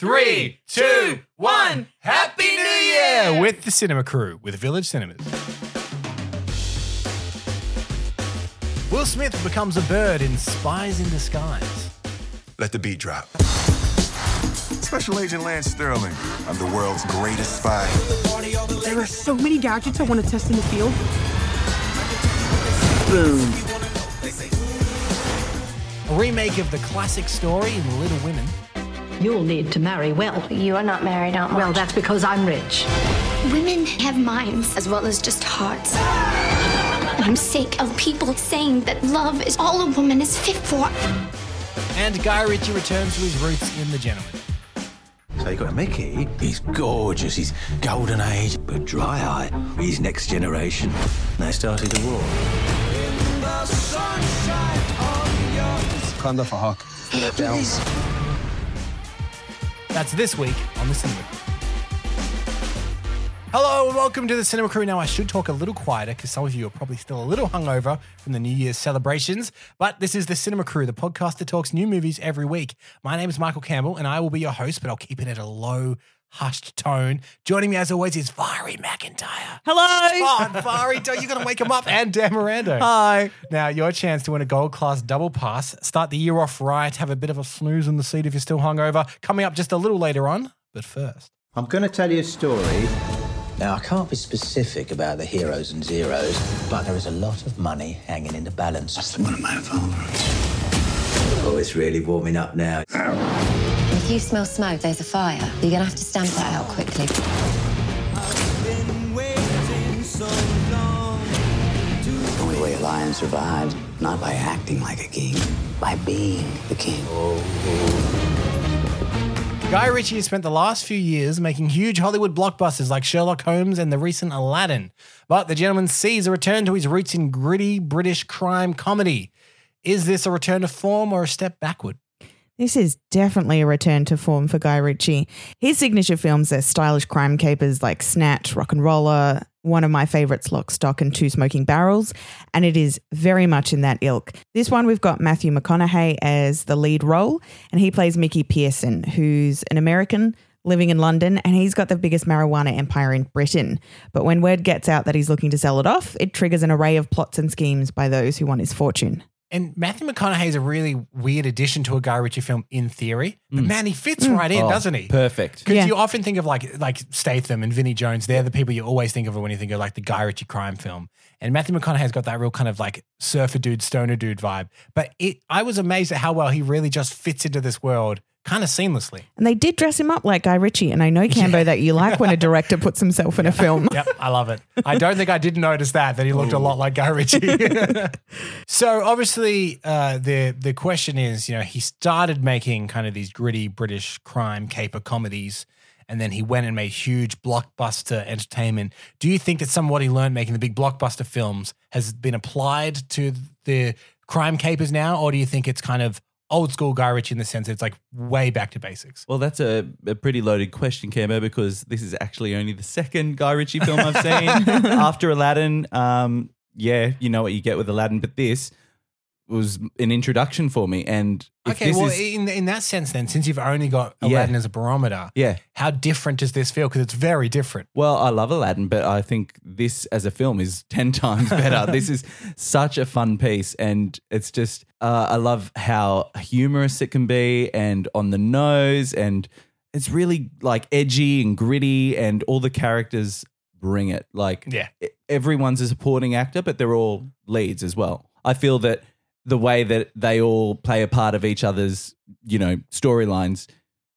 Three, two, one. Happy New Year with the Cinema Crew with Village Cinemas. Will Smith becomes a bird in Spies in Disguise. Let the beat drop. Special Agent Lance Sterling. I'm the world's greatest spy. There are so many gadgets I want to test in the field. A remake of the classic story in Little Women. You'll need to marry well. You are not married, Aunt Well, that's because I'm rich. Women have minds as well as just hearts. And I'm sick of people saying that love is all a woman is fit for. And Guy Ritchie returns to his roots in The Gentlemen. So you got a Mickey. He's gorgeous. He's golden age, but dry eye. He's next generation. They started a war. Conda for Hawk. That's this week on the Cinema Crew. Hello and welcome to the Cinema Crew. Now, I should talk a little quieter because some of you are probably still a little hungover from the New Year's celebrations. But this is the Cinema Crew, the podcast that talks new movies every week. My name is Michael Campbell and I will be your host, but I'll keep it at a low, hushed tone. Joining me as always is Vari McIntyre. Hello. Oh, Vari, don't- you're going to wake him up. And Dan Miranda. Hi. Now, your chance to win a gold class double pass. Start the year off right. Have a bit of a snooze in the seat if you're still hungover. Coming up just a little later on. But first, I'm going to tell you a story. Now, I can't be specific about the heroes and zeros, but there is a lot of money hanging in the balance. That's the one of my favorites. Oh, it's really warming up now. If you smell smoke, there's a fire. You're gonna have to stamp that out quickly. The only way a lion survives, not by acting like a king, by being the king. Guy Ritchie has spent the last few years making huge Hollywood blockbusters like Sherlock Holmes and the recent Aladdin. But the gentlemen sees a return to his roots in gritty British crime comedy. Is this a return to form or a step backward? This is definitely a return to form for Guy Ritchie. His signature films are stylish crime capers like Snatch, RocknRolla, one of my favorites, Lock, Stock, and Two Smoking Barrels, and it is very much in that ilk. This one, we've got Matthew McConaughey as the lead role, and he plays Mickey Pearson, who's an American living in London, and he's got the biggest marijuana empire in Britain. But when word gets out that he's looking to sell it off, it triggers an array of plots and schemes by those who want his fortune. And Matthew McConaughey is a really weird addition to a Guy Ritchie film in theory. But mm. man, he fits right in, Oh, doesn't he? Perfect. Because Yeah. you often think of like like Statham and Vinnie Jones. They're the people you always think of when you think of like the Guy Ritchie crime film. And Matthew McConaughey's got that real kind of like surfer dude, stoner dude vibe. But it, I was amazed at how well he really just fits into this world kind of seamlessly. And they did dress him up like Guy Ritchie. And I know, Cambo, that you like when a director puts himself in a film. Yep, I love it. I don't think I did notice that that he looked a lot like Guy Ritchie. so obviously, uh, the the question is, you know, he started making kind of these gritty British crime caper comedies, and then he went and made huge blockbuster entertainment. Do you think that some of what he learned making the big blockbuster films has been applied to the crime capers now, or do you think it's kind of old school Guy Ritchie in the sense that it's like way back to basics? Well, that's a, a pretty loaded question, Cambo, because this is actually only the second Guy Ritchie film I've seen after Aladdin. Um, yeah, you know what you get with Aladdin, but this was an introduction for me. And Okay, well, is, in in that sense, then, since you've only got Yeah. Aladdin as a barometer, yeah, how different does this feel? Because it's very different. Well, I love Aladdin, but I think this as a film is 10 times better. this is such a fun piece. And it's just, uh, I love how humorous it can be and on the nose. And it's really like edgy and gritty, and all the characters bring it. Like, Yeah. everyone's a supporting actor, but they're all leads as well. I feel that the way that they all play a part of each other's, you know, storylines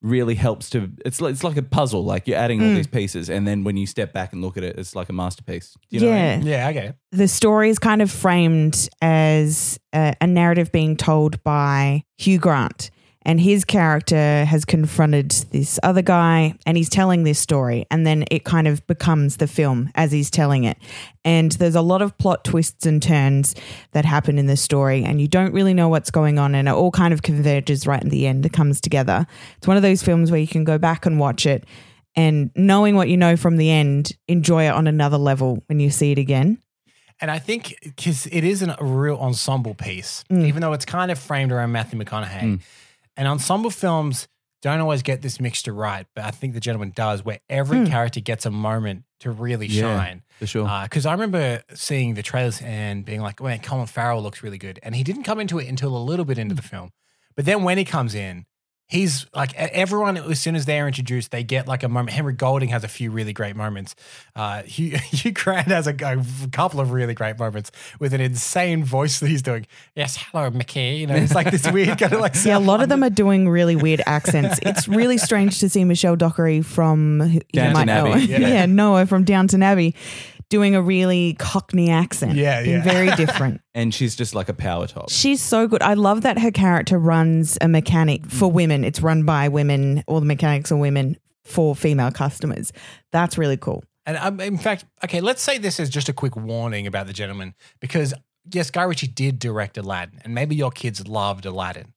really helps to it's like, it's like a puzzle like you're adding all Mm. these pieces and then when you step back and look at it it's like a masterpiece Do you know what I yeah. mean? Yeah, I get it. the story is kind of framed as a, a narrative being told by Hugh Grant. And his character has confronted this other guy and he's telling this story. And then it kind of becomes the film as he's telling it. And there's a lot of plot twists and turns that happen in the story. And you don't really know what's going on. And it all kind of converges right in the end. It comes together. It's one of those films where you can go back and watch it and knowing what you know from the end, enjoy it on another level when you see it again. And I think because it isn't a real ensemble piece, Mm. even though it's kind of framed around Matthew McConaughey. Mm. And ensemble films don't always get this mixture right, but I think the gentlemen does, where every Hmm. character gets a moment to really Yeah, shine. for sure. Because I remember seeing the trailers and being like, "Man, Colin Farrell looks really good," and he didn't come into it until a little bit into the film. But then when he comes in, he's like everyone. As soon as they're introduced, they get like a moment. Henry Golding has a few really great moments. Uh, Hugh, Hugh Grant has a, a couple of really great moments with an insane voice that he's doing. Yes, hello, Mickey. You know, it's like this weird kind of like. Yeah, a lot of them are doing really weird accents. It's really strange to see Michelle Dockery from you Downton might know Abbey, her. yeah. yeah. Noah from Downton Abbey doing a really Cockney accent. Yeah, yeah. very different. And she's just like a power top. She's so good. I love that her character runs a mechanic for women. It's run by women. All the mechanics are women for female customers. That's really cool. And um, in fact, okay, let's say this is just a quick warning about the gentlemen because yes, Guy Ritchie did direct Aladdin, and maybe your kids loved Aladdin.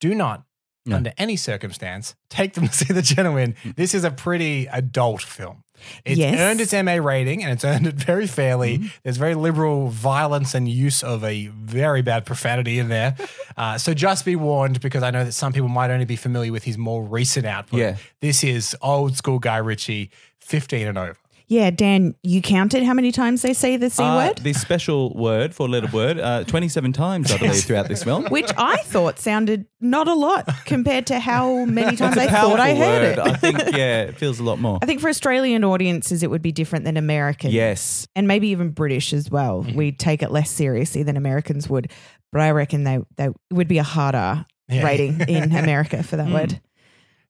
Do not, No. under any circumstance, take them to see the gentlemen. This is a pretty adult film. It's Yes. earned its MA rating and it's earned it very fairly. There's very liberal violence and use of a very bad profanity in there. Uh, so just be warned because I know that some people might only be familiar with his more recent output. Yeah. This is old school Guy Ritchie, 15 and over. Yeah, Dan, you counted how many times they say the C Uh, word? the special word, for letter word, uh, 27 times, I believe, throughout this film. Which I thought sounded not a lot compared to how many times I thought I heard word. it. I think, yeah, it feels a lot more. I think for Australian audiences, it would be different than American. Yes. And maybe even British as well. Mm-hmm. We take it less seriously than Americans would. But I reckon they, they would be a harder Yeah. rating in America for that Mm. word.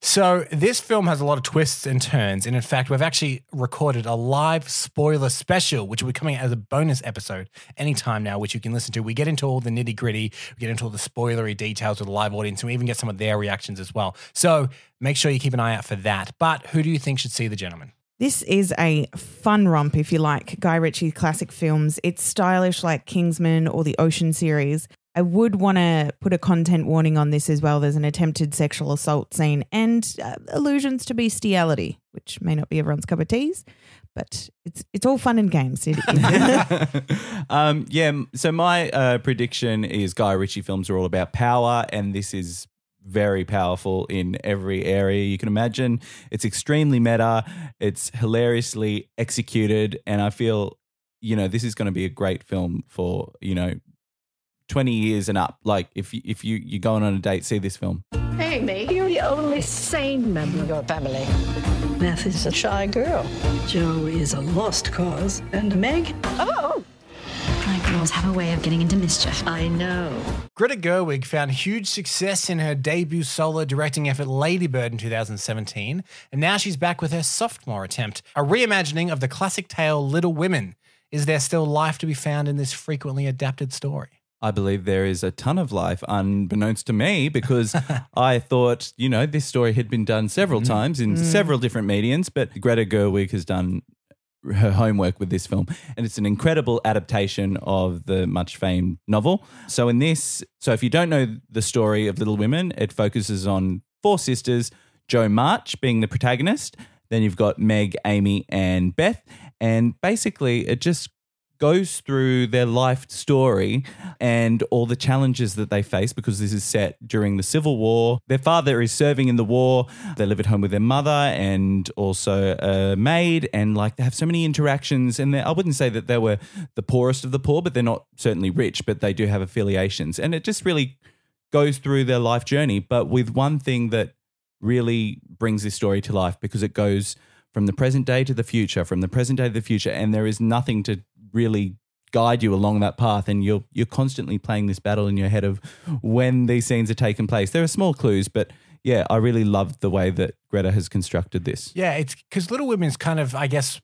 So this film has a lot of twists and turns, and in fact, we've actually recorded a live spoiler special, which will be coming out as a bonus episode anytime now, which you can listen to. We get into all the nitty gritty, we get into all the spoilery details with the live audience, and we even get some of their reactions as well. So make sure you keep an eye out for that. But who do you think should see the gentlemen? This is a fun romp, if you like, Guy Ritchie classic films. It's stylish like Kingsman or the Ocean series. I would want to put a content warning on this as well. There's an attempted sexual assault scene and uh, allusions to bestiality, which may not be everyone's cup of teas, but it's it's all fun and games. Um, yeah. So my uh, prediction is Guy Ritchie films are all about power, and this is very powerful in every area you can imagine. It's extremely meta. It's hilariously executed, and I feel, you know, this is going to be a great film for you know. 20 years and up like if you, if you you're going on a date see this film Amy, you're the only sane member of your family. Beth is a shy girl. Jo is a lost cause. And Meg? Oh! My girls have a way of getting into mischief. I know. Greta Gerwig found huge success in her debut solo directing effort Lady Bird in 2017, and now she's back with her sophomore attempt, a reimagining of the classic tale Little Women. Is there still life to be found in this frequently adapted story? I believe there is a ton of life unbeknownst to me because I thought, you know, this story had been done several times in Mm. several different mediums, but Greta Gerwig has done her homework with this film and it's an incredible adaptation of the much famed novel. So in this, so if you don't know the story of Little Women, it focuses on four sisters, Jo March being the protagonist, then you've got Meg, Amy and Beth and basically it just goes through their life story and all the challenges that they face because this is set during the Civil War. Their father is serving in the war. They live at home with their mother and also a maid, and like they have so many interactions. And I wouldn't say that they were the poorest of the poor, but they're not certainly rich, but they do have affiliations. And it just really goes through their life journey, but with one thing that really brings this story to life because it goes from the present day to the future, from the present day to the future, and there is nothing to really guide you along that path and you're you're constantly playing this battle in your head of when these scenes are taking place. There are small clues, but yeah, I really love the way that Greta has constructed this. Yeah, it's because Little Women's kind of, I guess,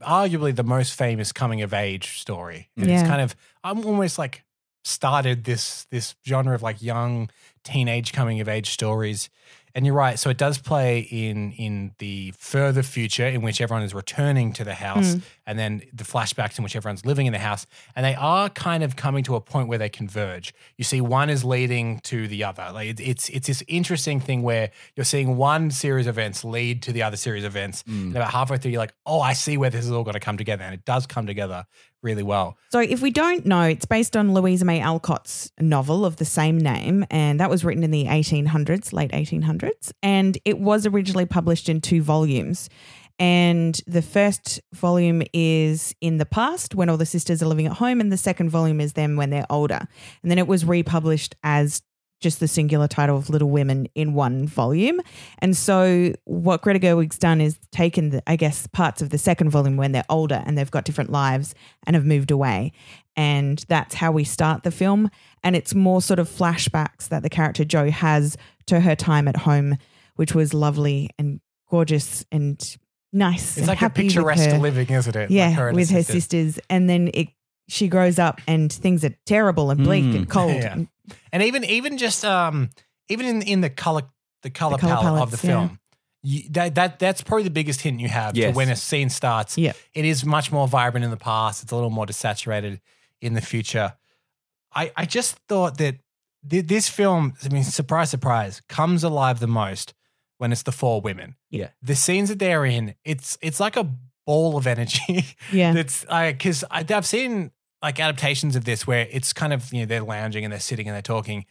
arguably the most famous coming of age story. And It's kind of, I'm almost like started this this genre of like young teenage coming of age stories. And you're right. So it does play in in the further future in which everyone is returning to the house, Mm. and then the flashbacks in which everyone's living in the house, and they are kind of coming to a point where they converge. You see, one is leading to the other. Like it, it's it's this interesting thing where you're seeing one series of events lead to the other series of events, and about halfway through, you're like, oh, I see where this is all going to come together, and it does come together really well. So, if we don't know, it's based on Louisa May Alcott's novel of the same name, and that was written in the 1800s, late 1800s, and it was originally published in two volumes. And the first volume is in the past when all the sisters are living at home, and the second volume is them when they're older. And then it was republished as just the singular title of Little Women in one volume. And so what Greta Gerwig's done is taken, the, I guess, parts of the second volume when they're older and they've got different lives and have moved away. And that's how we start the film. And it's more sort of flashbacks that the character Jo has to her time at home, which was lovely and gorgeous and nice. It's like a picturesque living, isn't it? Like Yeah, her and with her sisters. And then it she grows up and things are terrible and bleak and cold. Mm. Yeah. And even even just um even in in the color the color, colour palette of palettes, the yeah. film. You, that that that's probably the biggest hint you have Yes. to when a scene starts. Yeah. It is much more vibrant in the past. It's a little more desaturated in the future. I I just thought that th- this film, I mean, surprise, surprise, comes alive the most when it's the four women. Yeah. The scenes that they're in, it's it's like a ball of energy. Yeah. That's I because I've seen like adaptations of this where it's kind of you know they're lounging and they're sitting and they're talking,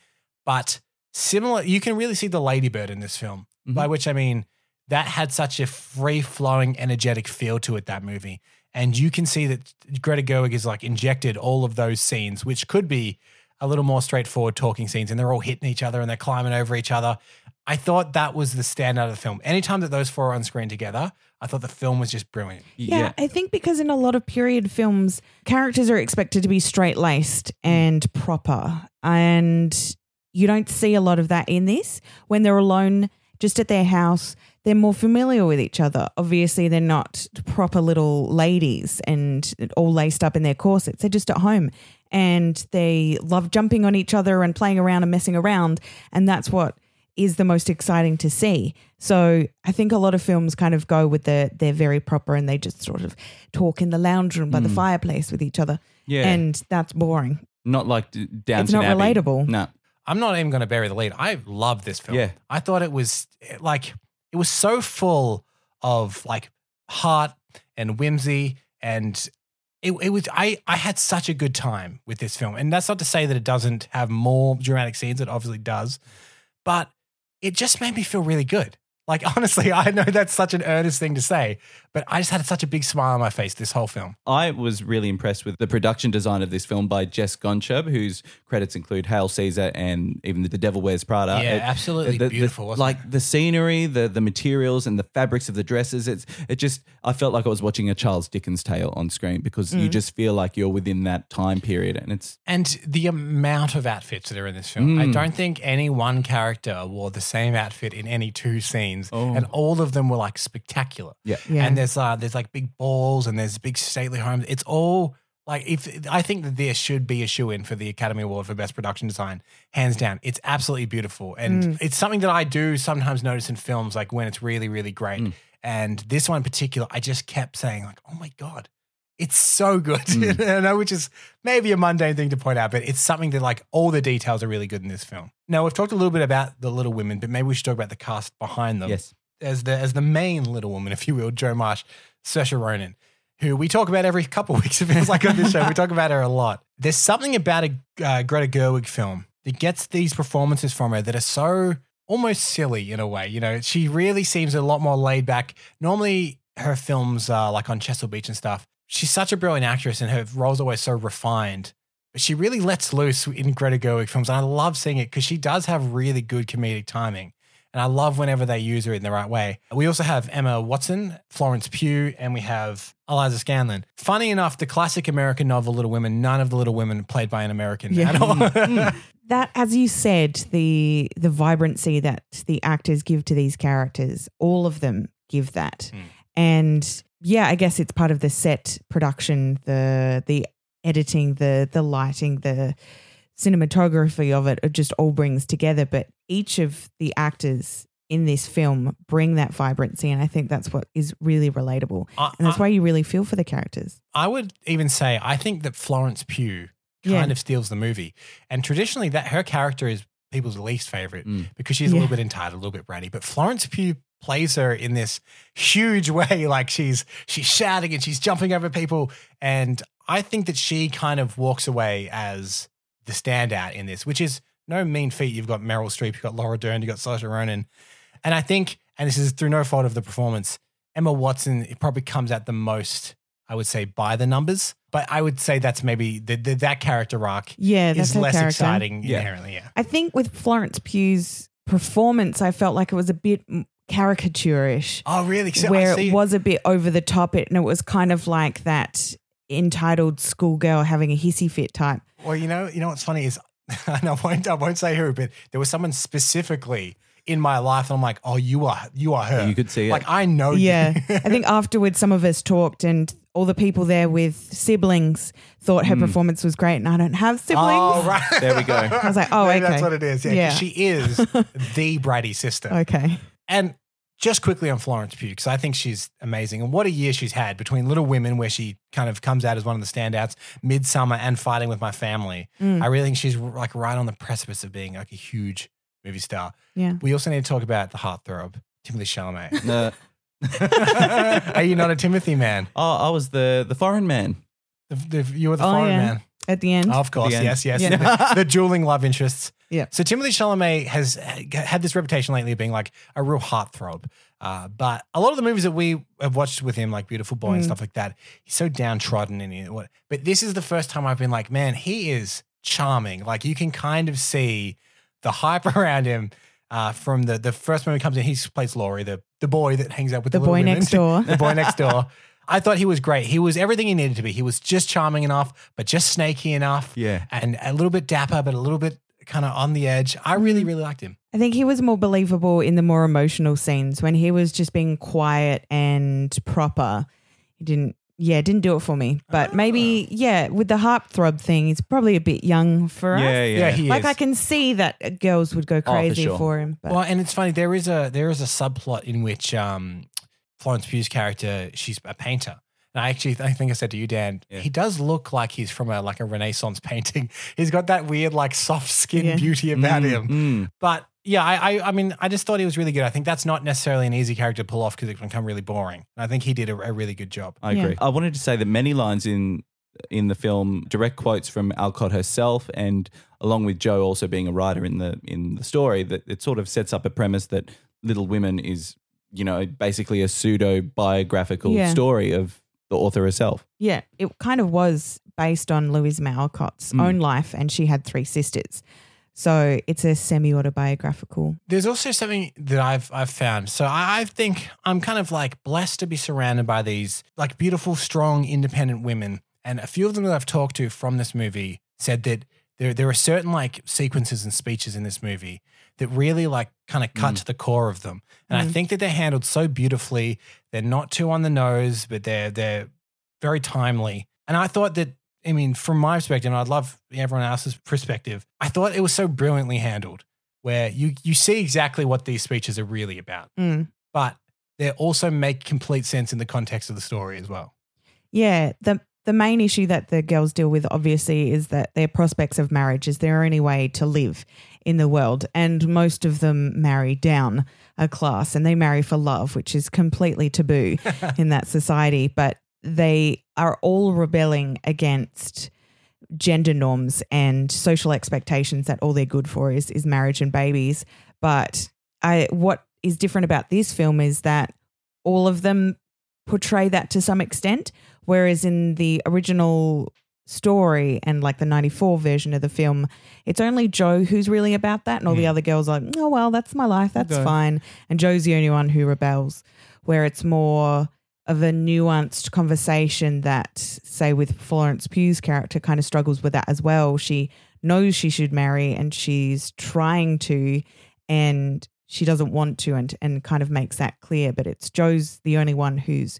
but similar. You can really see the Lady Bird in this film, by mm-hmm. which I mean that had such a free flowing, energetic feel to it. That movie, and you can see that Greta Gerwig is like injected all of those scenes, which could be a little more straightforward talking scenes, and they're all hitting each other and they're climbing over each other. I thought that was the standout of the film. Anytime that those four are on screen together, I thought the film was just brilliant. Yeah, I think because in a lot of period films, characters are expected to be straight laced and proper. And you don't see a lot of that in this. When they're alone just at their house, they're more familiar with each other. Obviously, they're not proper little ladies and all laced up in their corsets. They're just at home and they love jumping on each other and playing around and messing around. And that's what is the most exciting to see. So I think a lot of films kind of go with the they're very proper and they just sort of talk in the lounge room by the Mm. fireplace with each other. Yeah. And that's boring. Not like d- Downton It's not Abbey. relatable. No. I'm not even going to bury the lead. I love this film. Yeah. I thought it was like it was so full of like heart and whimsy and it, it was I I had such a good time with this film. And that's not to say that it doesn't have more dramatic scenes. It obviously does. But it just made me feel really good. Like honestly, I know that's such an earnest thing to say, but I just had such a big smile on my face this whole film. I was really impressed with the production design of this film by Jess Gonchor, whose credits include Hail Caesar and even The Devil Wears Prada. Yeah, absolutely the- the- beautiful, wasn't like the scenery, the the materials, and the fabrics of the dresses. It's it just I felt like I was watching a Charles Dickens tale on screen because you Mm. just feel like you're within that time period, and it's And the amount of outfits that are in this film. I Mm. don't think any one character wore the same outfit in any two scenes. Oh. And all of them were like spectacular. Yeah. Yeah. And there's uh there's like big balls and there's big stately homes. It's all like if I think that this should be a shoe in for the Academy Award for Best Production Design, hands down. It's absolutely beautiful. And Mm. it's something that I do sometimes notice in films, like when it's really, really great. Mm. And this one in particular, I just kept saying, like, oh my God, it's so good. Mm. I know, which is maybe a mundane thing to point out, but it's something that like all the details are really good in this film. Now we've talked a little bit about the Little Women, but maybe we should talk about the cast behind them. Yes. As the as the main Little Woman, if you will, Jo March, Saoirse Ronan, who we talk about every couple of weeks. It feels like on this show, we talk about her a lot. There's something about a uh, Greta Gerwig film that gets these performances from her that are so almost silly in a way. You know, she really seems a lot more laid back. Normally, her films, are like on Chesil Beach and stuff, she's such a brilliant actress and her roles are always so refined. But she really lets loose in Greta Gerwig films. And I love seeing it because she does have really good comedic timing. And I love whenever they use her in the right way. We also have Emma Watson, Florence Pugh, and we have Eliza Scanlen. Funny enough, the classic American novel Little Women, none of the Little Women played by an American Yeah. at all. that as you said the the vibrancy that the actors give to these characters all of them give that Hmm. and yeah i guess it's part of the set production the the editing the the lighting the cinematography of it it just all brings together but each of the actors in this film bring that vibrancy and i think that's what is really relatable I- and that's I- why you really feel for the characters I would even say I think that Florence Pugh Yeah. kind of steals the movie. And traditionally that her character is people's least favorite Mm. because she's a little bit entitled, a little bit bratty. But Florence Pugh plays her in this huge way. Like she's she's shouting and she's jumping over people. And I think that she kind of walks away as the standout in this, which is no mean feat. You've got Meryl Streep, you've got Laura Dern, you've got Saoirse Ronan. And I think, and this is through no fault of the performance, Emma Watson it probably comes out the most, I would say, by the numbers. But I would say that's maybe the, the, that character arc Yeah, that's is less character. exciting Yeah. inherently. Yeah. I think with Florence Pugh's performance, I felt like it was a bit caricaturish. Oh, really? So I where see- it was a bit over the top, it and it was kind of like that entitled schoolgirl having a hissy fit type. Well, you know, you know what's funny is, and I won't, I won't say who, but there was someone specifically in my life, and I'm like, oh, you are, you are her. You could see it. Like I know. you. Yeah. I think afterwards, some of us talked, and all the people there with siblings thought her hmm. performance was great, and I don't have oh, siblings. Oh, right. There we go. I was like, oh, Maybe okay. That's what it is. Yeah, 'cause Yeah. she is the Brady sister. Okay. And just quickly on Florence Pugh, because I think she's amazing. And what a year she's had between Little Women, where she kind of comes out as one of the standouts, Midsommar, and Fighting with My Family. Mm. I really think she's like right on the precipice of being like a huge movie star. Yeah. We also need to talk about the heartthrob, Timothée Chalamet. Uh, Are you not a Timothée man? oh, I was the the foreign man. The, the, you were the Oh, foreign yeah. man. At the end. Of course, end. yes, yes. Yeah. The, the dueling love interests. Yeah. So Timothée Chalamet has had this reputation lately of being like a real heartthrob. Uh, but a lot of the movies that we have watched with him, like Beautiful Boy and Mm. stuff like that, he's so downtrodden in it. What- But this is the first time I've been like, man, he is charming. Like you can kind of see the hype around him. Uh, from the the first moment he comes in, he plays Laurie, the the boy that hangs out with the, The boy women. next door. the boy next door. I thought he was great. He was everything he needed to be. He was just charming enough, but just snaky enough. Yeah. And a little bit dapper, but a little bit kind of on the edge. I really, really liked him. I think he was more believable in the more emotional scenes when he was just being quiet and proper. He didn't, yeah, didn't do it for me. But Ah. maybe, yeah, with the heartthrob thing, he's probably a bit young for us. Yeah, yeah. Yeah, he like is. I can see that girls would go for crazy sure. for him. But well, and it's funny. There is a there is a subplot in which um, Florence Pugh's character she's a painter. And I actually, I think I said to you, Dan, Yeah. he does look like he's from a like a Renaissance painting. He's got that weird like soft skin Yeah. beauty about Mm, him. mm. But yeah, I, I I mean, I just thought he was really good. I think that's not necessarily an easy character to pull off because it can become really boring. And I think he did a, a really good job. I Yeah. agree. I wanted to say that many lines in in the film direct quotes from Alcott herself, and along with Jo also being a writer in the in the story, that it sort of sets up a premise that Little Women is, you know, basically a pseudo biographical Yeah. story of the author herself. yeah, it kind of was based on Louisa May Alcott's Mm. own life, and she had three sisters. So it's a semi autobiographical. There's also something that I've I've found. So I, I think I'm kind of like blessed to be surrounded by these like beautiful, strong, independent women. And a few of them that I've talked to from this movie said that there there are certain like sequences and speeches in this movie that really like kind of cut Mm. to the core of them. And I Mm. think that they're handled so beautifully. They're not too on the nose, but they're they're very timely. And I thought that I mean, from my perspective, and I'd love everyone else's perspective, I thought it was so brilliantly handled where you you see exactly what these speeches are really about, Mm. but they also make complete sense in the context of the story as well. Yeah, the the main issue that the girls deal with obviously is that their prospects of marriage. Is their only way to live in the world? And most of them marry down a class and they marry for love which is completely taboo in that society. But they are all rebelling against gender norms and social expectations that all they're good for is is marriage and babies. But I what is different about this film is that all of them portray that to some extent whereas in the original story and like the 94 version of the film it's only jo who's really about that and all the hmm. other girls are like oh well that's my life. That's Okay. fine. And jo's the only one who rebels where it's more of a nuanced conversation that say with florence pugh's character kind of struggles with that as well. She knows she should marry and she's trying to and she doesn't want to and and kind of makes that clear. But it's jo's the only one who's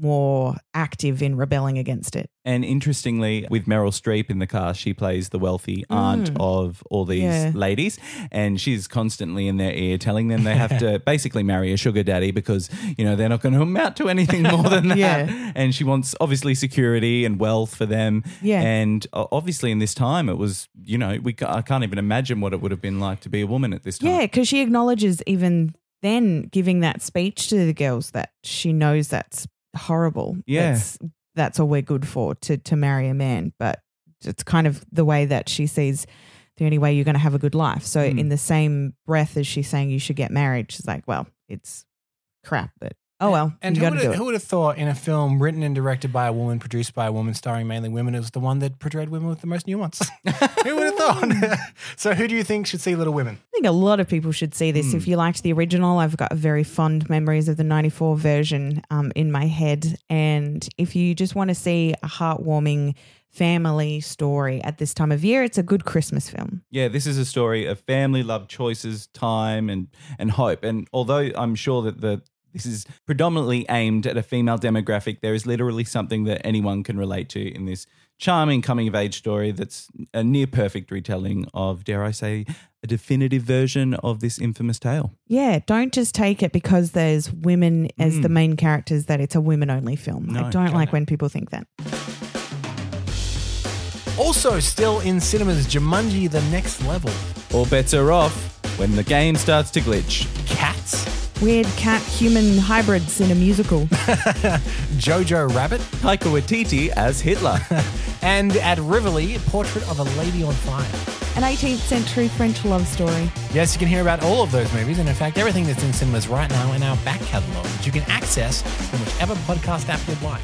more active in rebelling against it And interestingly, with Meryl Streep in the cast, she plays the wealthy aunt Mm. of all these Yeah. ladies, and she's constantly in their ear telling them they have to basically marry a sugar daddy because you know they're not going to amount to anything more than that. Yeah. And she wants obviously security and wealth for them. Yeah. And obviously in this time, it was you know we I can't even imagine what it would have been like to be a woman at this time. Yeah, because she acknowledges even then giving that speech to the girls that she knows that's horrible. Yeah. That's, that's all we're good for to to marry a man, but it's kind of the way that she sees the only way you're going to have a good life. So Hmm. in the same breath as she's saying you should get married, she's like, well, it's crap, but oh well, And you who got to would, do have, it. who would have thought in a film written and directed by a woman, produced by a woman, starring mainly women, it was the one that portrayed women with the most nuance? who would have thought? so, who do you think should see Little Women? I think a lot of people should see this. Hmm. If you liked the original, I've got very fond memories of the 94 version um, in my head. And if you just want to see a heartwarming family story at this time of year, it's a good Christmas film. Yeah, this is a story of family, love, choices, time, and and hope. And although I'm sure that the this is predominantly aimed at a female demographic, there is literally something that anyone can relate to in this charming coming of age story that's a near perfect retelling of, dare I say, a definitive version of this infamous tale. Yeah, don't just take it because there's women as the Mm. main characters that it's a women only film. No, I don't like when people think that. Also, still in cinemas, Jumanji: The Next Level. All bets are off when the game starts to glitch. Cats. Weird cat human hybrids in a musical. Jojo Rabbit. Taika Waititi as Hitler. and at Rivoli, Portrait of a Lady on Fire. An 18th century French love story. Yes, you can hear about all of those movies, and in fact, everything that's in cinemas right now in our back catalogue that you can access from whichever podcast app you'd like.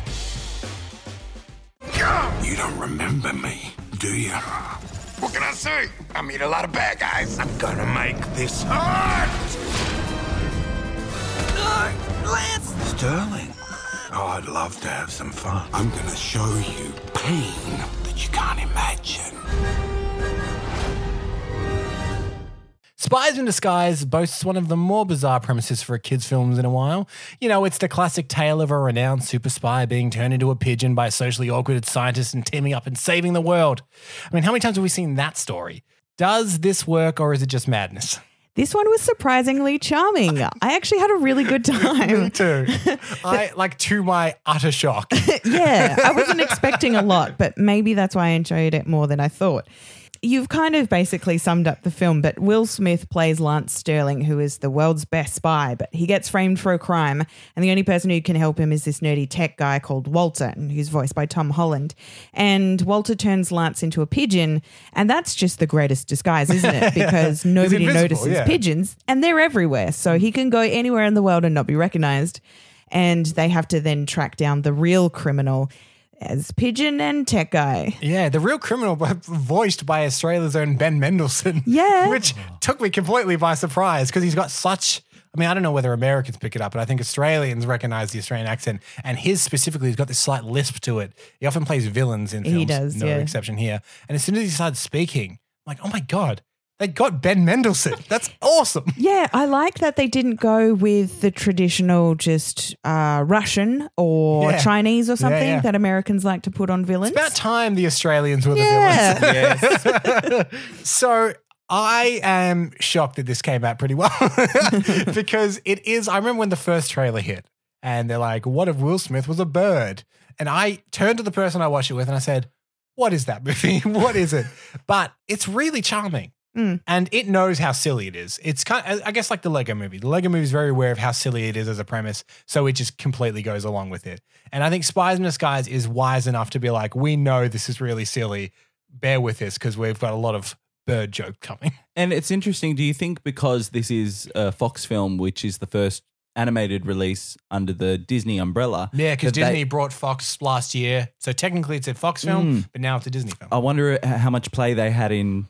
You don't remember me, do you? What can I say? I meet a lot of bad guys. I'm gonna make this hard. Lance! Sterling. Oh, I'd love to have some fun. I'm gonna show you pain that you can't imagine. Spies in Disguise boasts one of the more bizarre premises for a kids' films in a while. You know, it's the classic tale of a renowned super spy being turned into a pigeon by a socially awkward scientist and teaming up and saving the world. I mean, how many times have we seen that story? Does this work or is it just madness? This one was surprisingly charming. I actually had a really good time. Me too. I like to my utter shock. yeah, I wasn't expecting a lot, but maybe that's why I enjoyed it more than I thought. You've kind of basically summed up the film, but Will Smith plays Lance Sterling, who is the world's best spy, but he gets framed for a crime, and the only person who can help him is this nerdy tech guy called Walter, and who's voiced by Tom Holland. And Walter turns Lance into a pigeon, and that's just the greatest disguise, isn't it? Because nobody notices yeah. pigeons, and they're everywhere, so he can go anywhere in the world and not be recognized. And they have to then track down the real criminal as Pigeon and Tech Guy. Yeah, the real criminal voiced by Australia's own Ben Mendelsohn. Yeah. Which took me completely by surprise because he's got such. I mean, I don't know whether Americans pick it up, but I think Australians recognize the Australian accent. And his specifically—he's got this slight lisp to it. He often plays villains in He films. does, no yeah. exception here. And as soon as he started speaking, I'm like, oh my God, they got Ben Mendelsohn. That's awesome. Yeah, I like that they didn't go with the traditional just uh, Russian or Yeah. Chinese or something yeah. that Americans like to put on villains. It's about time the Australians were the Yeah. villains. so I am shocked that this came out pretty well because it is. I remember when the first trailer hit and they're like, What if Will Smith was a bird? And I turned to the person I watched it with and I said, What is that movie? what is it? But it's really charming. Mm. And it knows how silly it is. It's kind of, I guess, like the Lego movie. The Lego movie is very aware of how silly it is as a premise, so it just completely goes along with it. And I think Spies in Disguise is wise enough to be like, we know this is really silly. Bear with this because we've got a lot of bird joke coming. And it's interesting. Do you think because this is a Fox film, which is the first animated release under the Disney umbrella? Yeah, because that they- Disney brought Fox last year, so technically it's a Fox film, Mm. but now it's a Disney film. I wonder how much play they had in,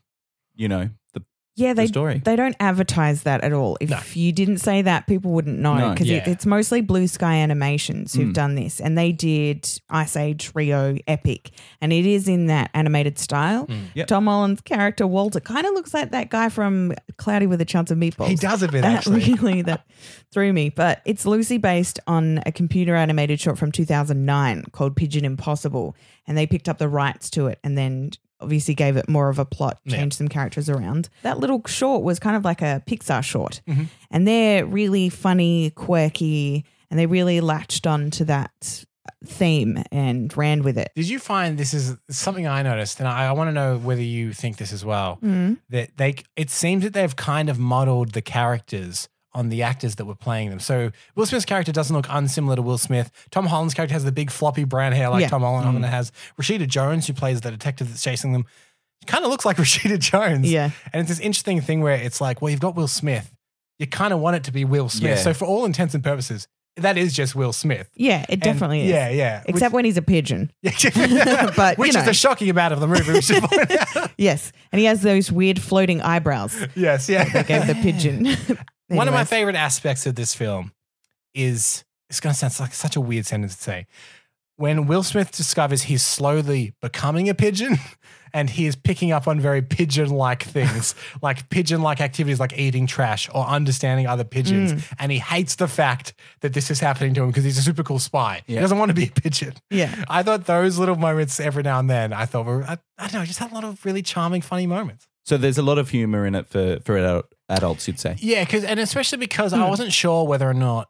you know, the yeah, they story. they don't advertise that at all. If you didn't say that, people wouldn't know No. because Yeah. it's mostly Blue Sky Animations who've Mm. done this, and they did Ice Age Rio Epic, and it is in that animated style. Yep. Tom Holland's character Walter kind of looks like that guy from Cloudy with a Chance of Meatballs. He does a bit, That actually. really that threw me, but it's loosely based on a computer animated short from 2009 called Pigeon Impossible, and they picked up the rights to it and then obviously gave it more of a plot, Yeah. changed some characters around. That little short was kind of like a Pixar short, Mm-hmm. and they're really funny, quirky, and they really latched on to that theme and ran with it. Did you find this is something I noticed, and I, I want to know whether you think this as well? Mm. That they, it seems that they've kind of modeled the characters on the actors that were playing them. So Will Smith's character doesn't look unsimilar to Will Smith. Tom Holland's character has the big floppy brown hair like Yeah. Tom Holland Mm. has. Rashida Jones, who plays the detective that's chasing them, kind of looks like Rashida Jones. Yeah. And it's this interesting thing where it's like, well, you've got Will Smith. You kind of want it to be Will Smith. Yeah. So for all intents and purposes, that is just Will Smith. Yeah, it And- definitely is. Yeah, yeah. Except when he's a pigeon. Which, but which you is know. the shocking amount of the movie. We should point out. Yes, and he has those weird floating eyebrows. yes, yeah. They gave the pigeon. One of my favorite aspects of this film is it's going to sound like such a weird sentence to say. When Will Smith discovers he's slowly becoming a pigeon and he is picking up on very pigeon like things, like pigeon like activities like eating trash or understanding other pigeons. Mm. And he hates the fact that this is happening to him because he's a super cool spy. He doesn't want to be a pigeon. Yeah. I thought those little moments every now and then, I thought were, I, I don't know, just had a lot of really charming, funny moments. So there's a lot of humor in it for for adult, adults, you'd say. Yeah, because and especially because Hmm. I wasn't sure whether or not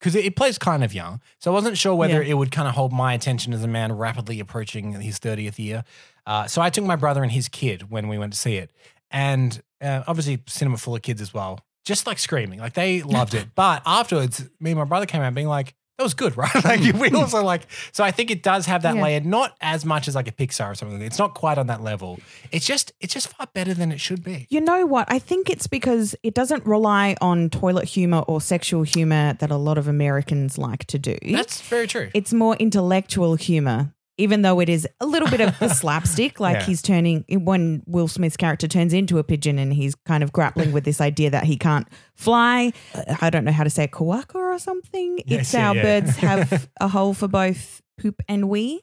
because it, it plays kind of young, so I wasn't sure whether Yeah. it would kind of hold my attention as a man rapidly approaching his thirtieth year. Uh, so I took my brother and his kid when we went to see it, and uh, obviously cinema full of kids as well, just like screaming, like they loved it. But afterwards, me and my brother came out being like. That was good, right? like we also like, so I think it does have that Yeah. layer, not as much as like a Pixar or something. It's not quite on that level. It's just, it's just far better than it should be. You know what? I think it's because it doesn't rely on toilet humor or sexual humor that a lot of Americans like to do. That's very true. it's more intellectual humor, even though it is a little bit of the slapstick. Like Yeah. he's turning when Will Smith's character turns into a pigeon and he's kind of grappling with this idea that he can't fly. I don't know how to say it, kawaka or something. Yes, it's yeah, our yeah. birds have a hole for both poop and wee.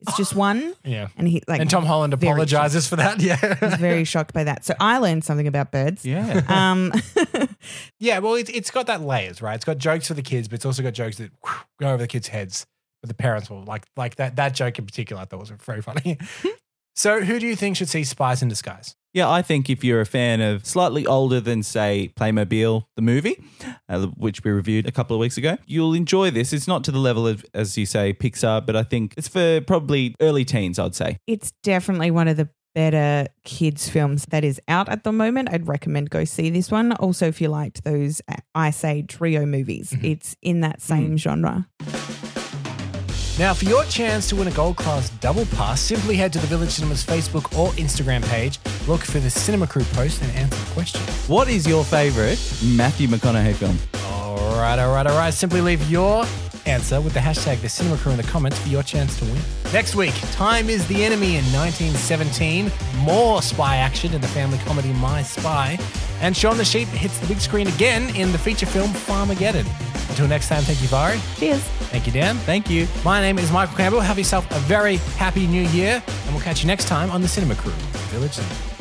It's just one. Yeah. And he like and Tom Holland apologizes for that. Yeah. He's very shocked by that. So I learned something about birds. Yeah. Um, yeah. Well, it's, it's got that layers, right? It's got jokes for the kids, but it's also got jokes that whew, go over the kids' heads. But the parents will like like that that joke in particular. I thought was very funny. so, who do you think should see Spies in Disguise? Yeah, I think if you're a fan of slightly older than, say, Playmobil, the movie, uh, which we reviewed a couple of weeks ago, you'll enjoy this. It's not to the level of, as you say, Pixar, but I think it's for probably early teens, I'd say. it's definitely one of the better kids films that is out at the moment. I'd recommend go see this one. Also, if you liked those uh, Ice Age Rio movies, it's in that same genre. Now, for your chance to win a gold class double pass, simply head to the Village Cinemas Facebook or Instagram page, look for the Cinema Crew post, and answer the question. What is your favorite Matthew McConaughey film? All right, all right, all right. Simply leave your answer with the hashtag the Cinema Crew in the comments for your chance to win. Next week, Time is the Enemy in 1917. More spy action in the family comedy My Spy. And Shaun the Sheep hits the big screen again in the feature film Farmageddon. Until next time, thank you, Vari. Cheers. Thank you, Dan. Thank you. My name is Michael Campbell. Have yourself a very happy new year, and we'll catch you next time on the Cinema Crew, Village Cinema.